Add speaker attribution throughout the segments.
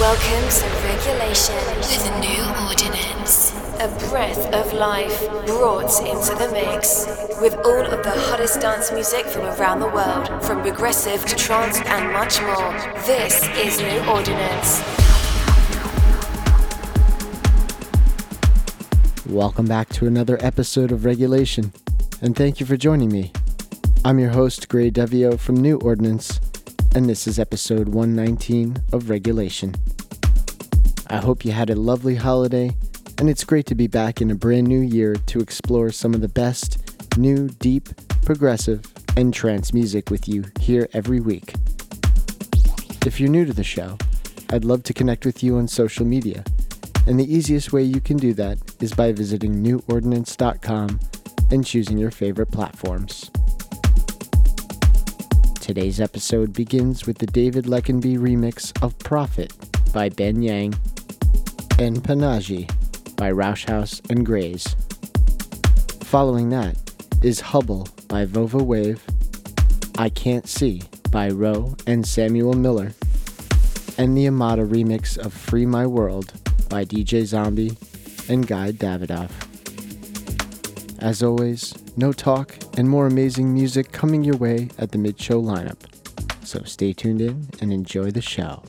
Speaker 1: Welcome to Regulation with new ordinance. A breath of life brought into the mix. With all of the hottest dance music from around the world, from progressive to trance and much more. This is New Ordinance.
Speaker 2: Welcome back to another episode of Regulation, and thank you for joining me. I'm your host, Gray Devio from New Ordinance, and this is episode 119 of Regulation. I hope you had a lovely holiday, and it's great to be back in a brand new year to explore some of the best, new, deep, progressive, and trance music with you here every week. If you're new to the show, I'd love to connect with you on social media, and the easiest way you can do that is by visiting newordinance.com and choosing your favorite platforms. Today's episode begins with the David Leckenby remix of Profit by Ben Yang and Panaji by Roush House and Grays. Following that is Hubble by Vova Wave, I Can't See by Roe and Samuel Miller, and the Amada remix of Free My World by DJ Zombie and Guy Davidoff. As always, no talk and more amazing music coming your way at the mid show lineup. So stay tuned in and enjoy the show.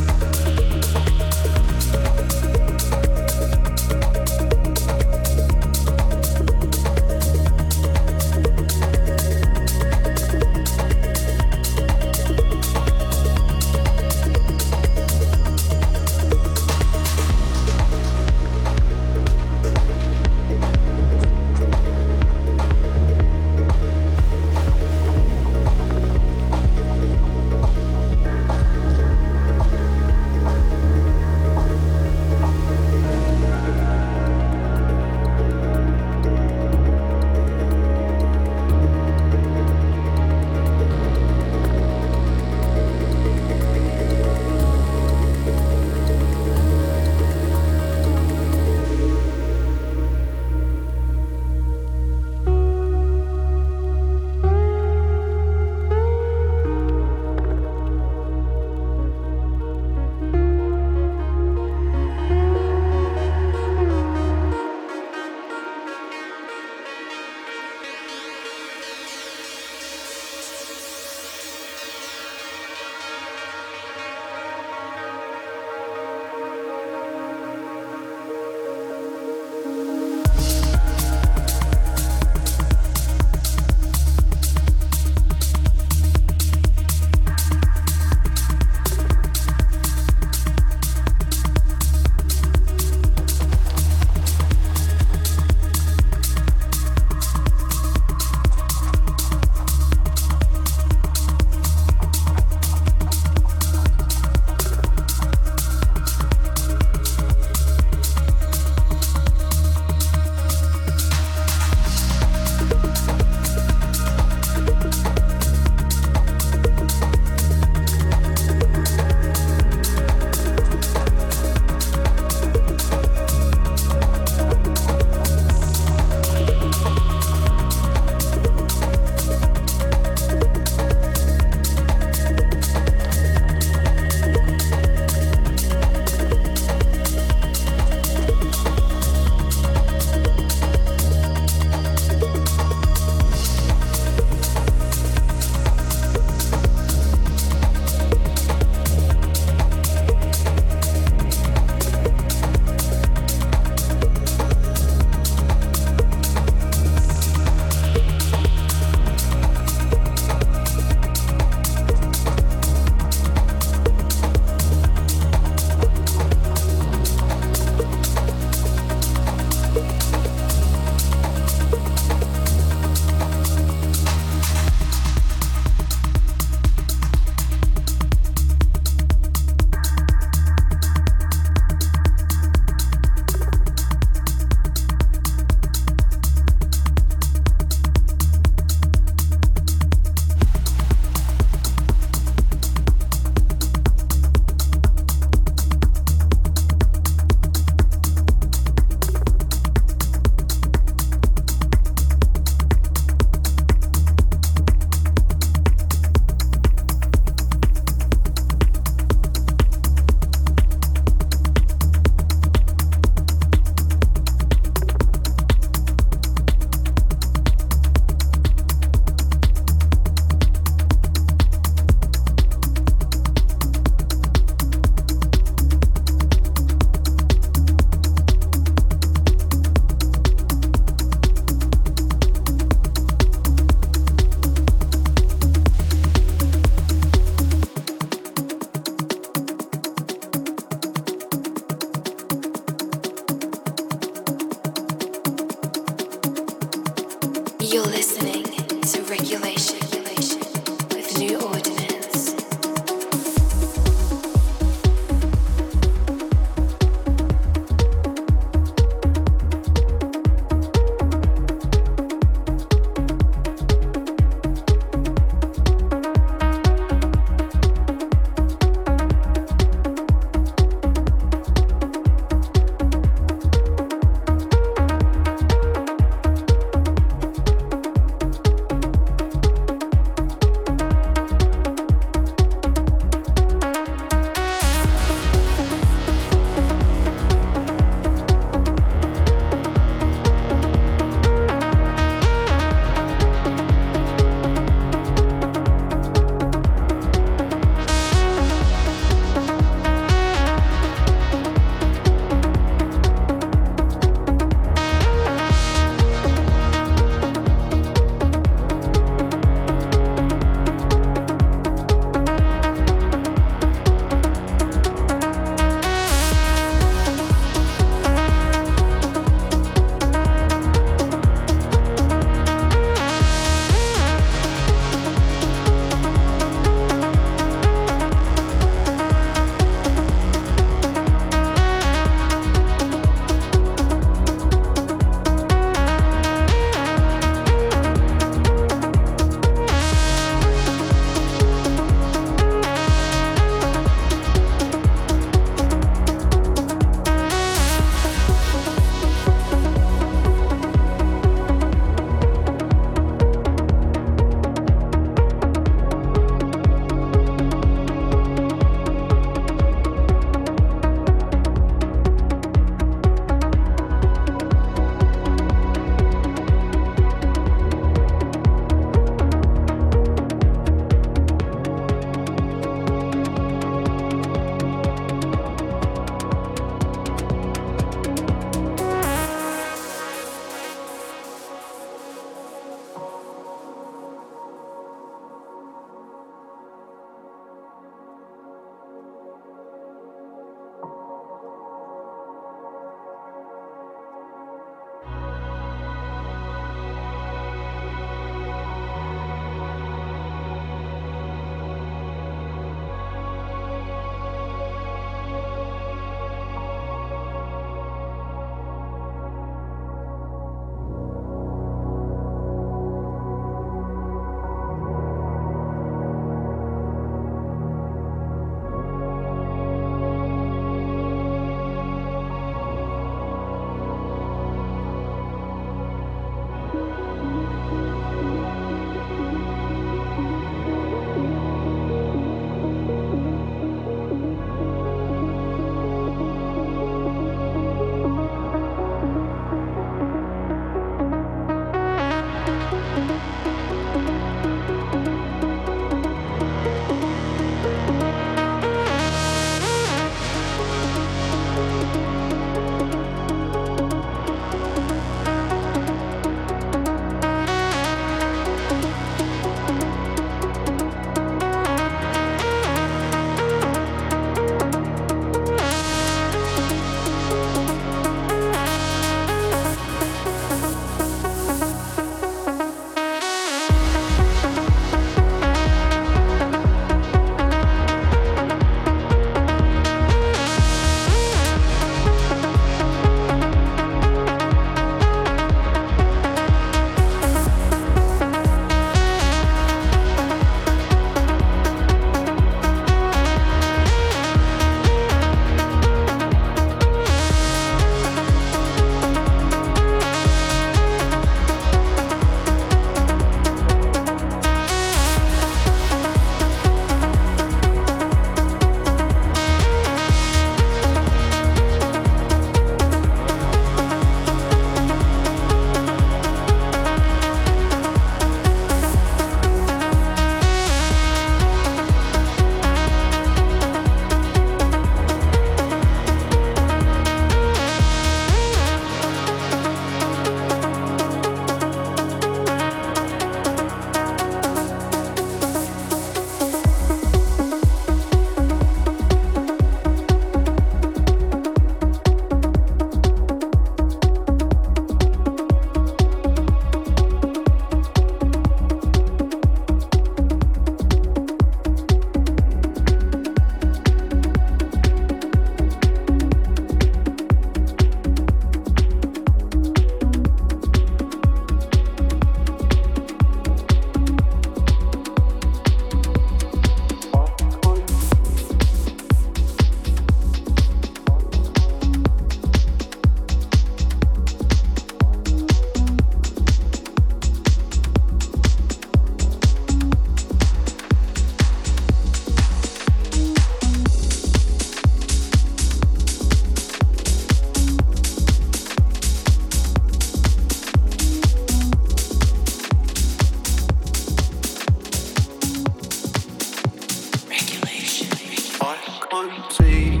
Speaker 2: See.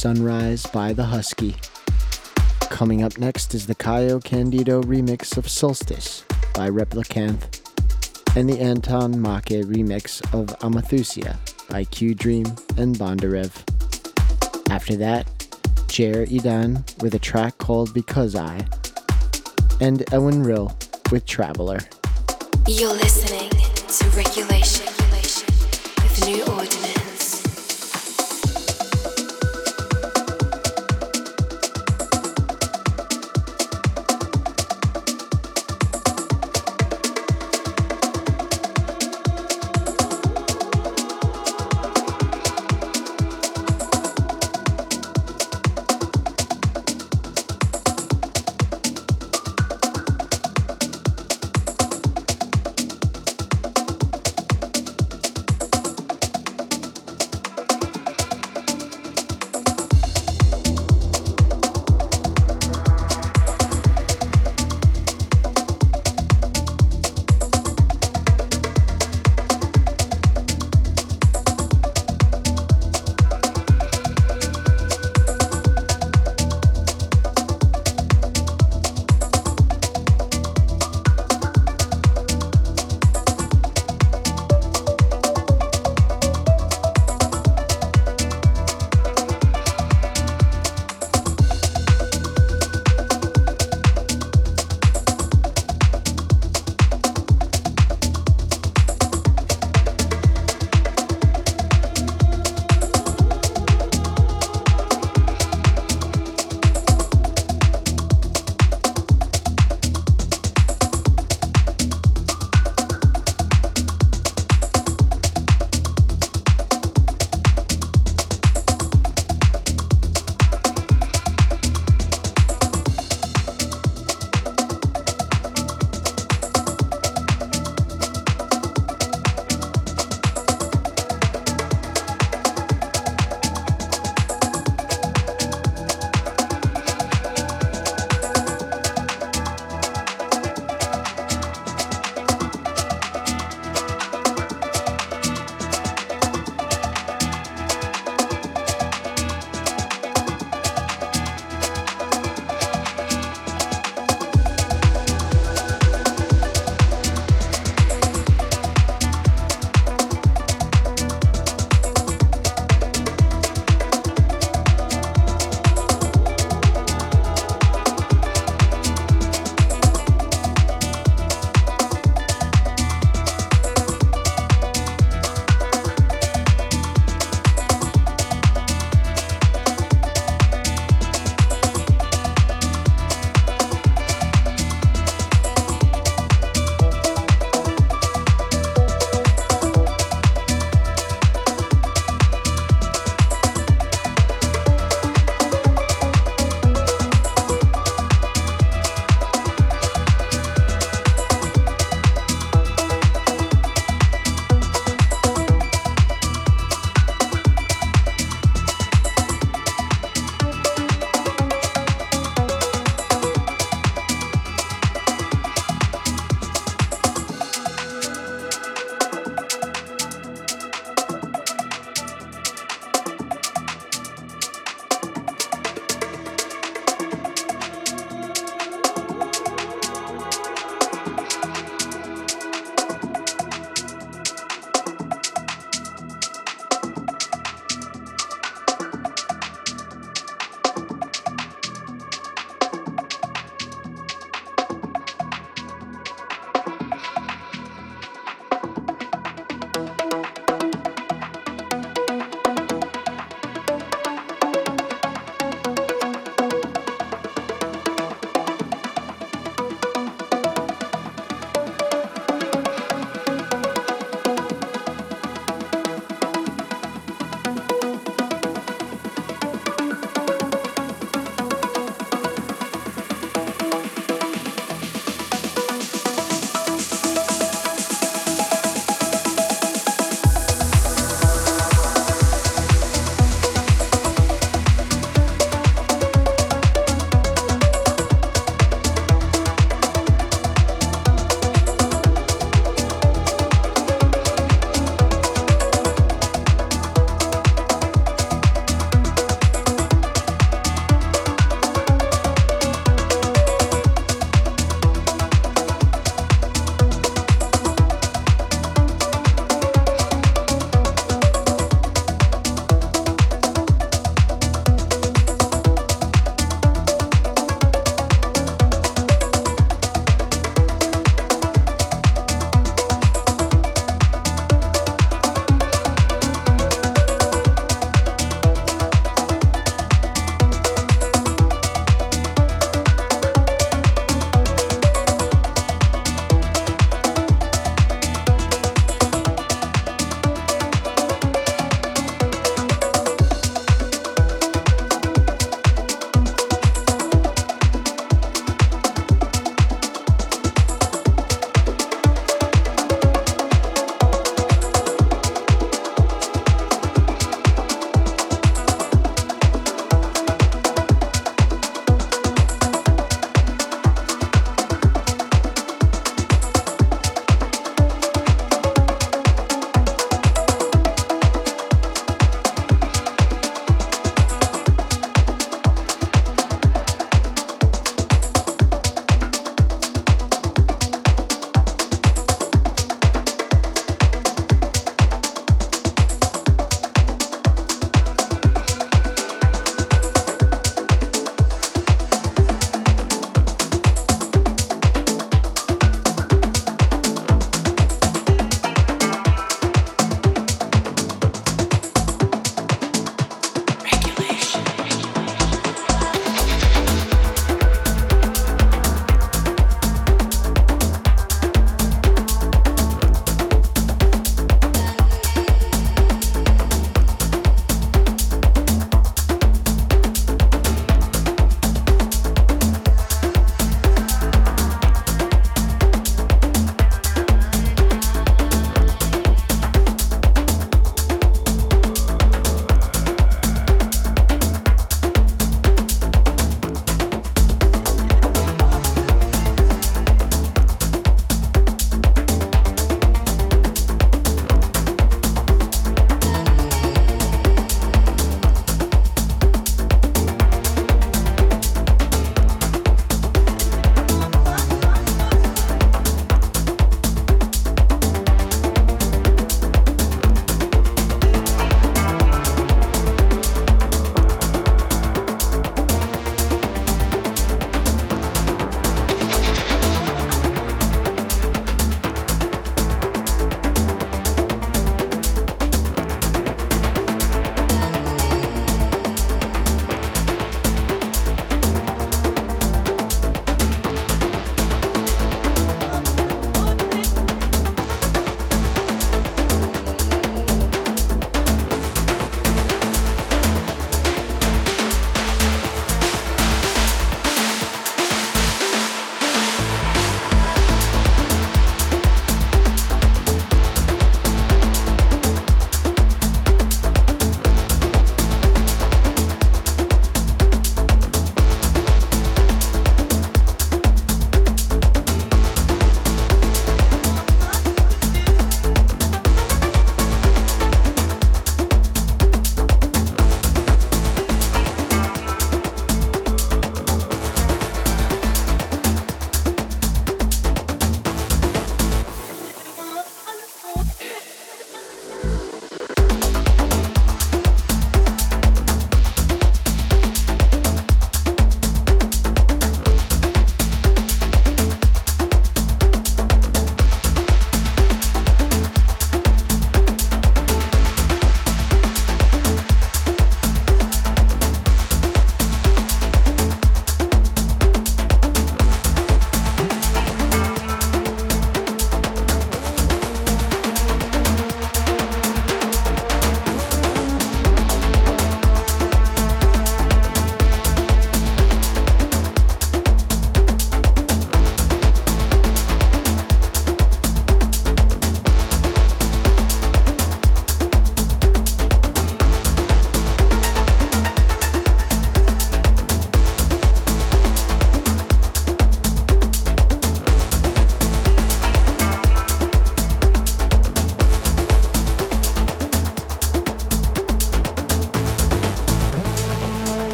Speaker 2: Sunrise by the Husky. Coming up next is the Kayo Candido remix of Solstice by Replicanth and the Anton Make remix of Amathusia by Q Dream and Bondarev. After that, Jer Idan with a track called Because I, and Ewan Rill with Traveler.
Speaker 1: You're listening to Regulation with New Ordinance.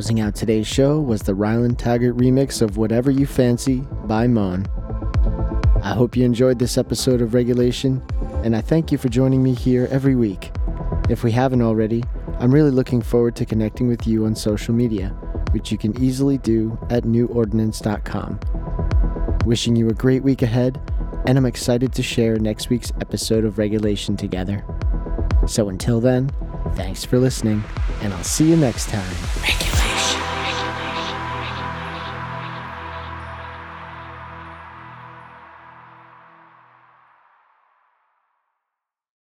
Speaker 2: Closing out today's show was the Ryland Taggart remix of Whatever You Fancy by Mon. I hope you enjoyed this episode of Regulation, and I thank you for joining me here every week. If we haven't already, I'm really looking forward to connecting with you on social media, which you can easily do at newordinance.com. Wishing you a great week ahead, and I'm excited to share next week's episode of Regulation together. So until then, thanks for listening, and I'll see you next time.
Speaker 1: Regulation.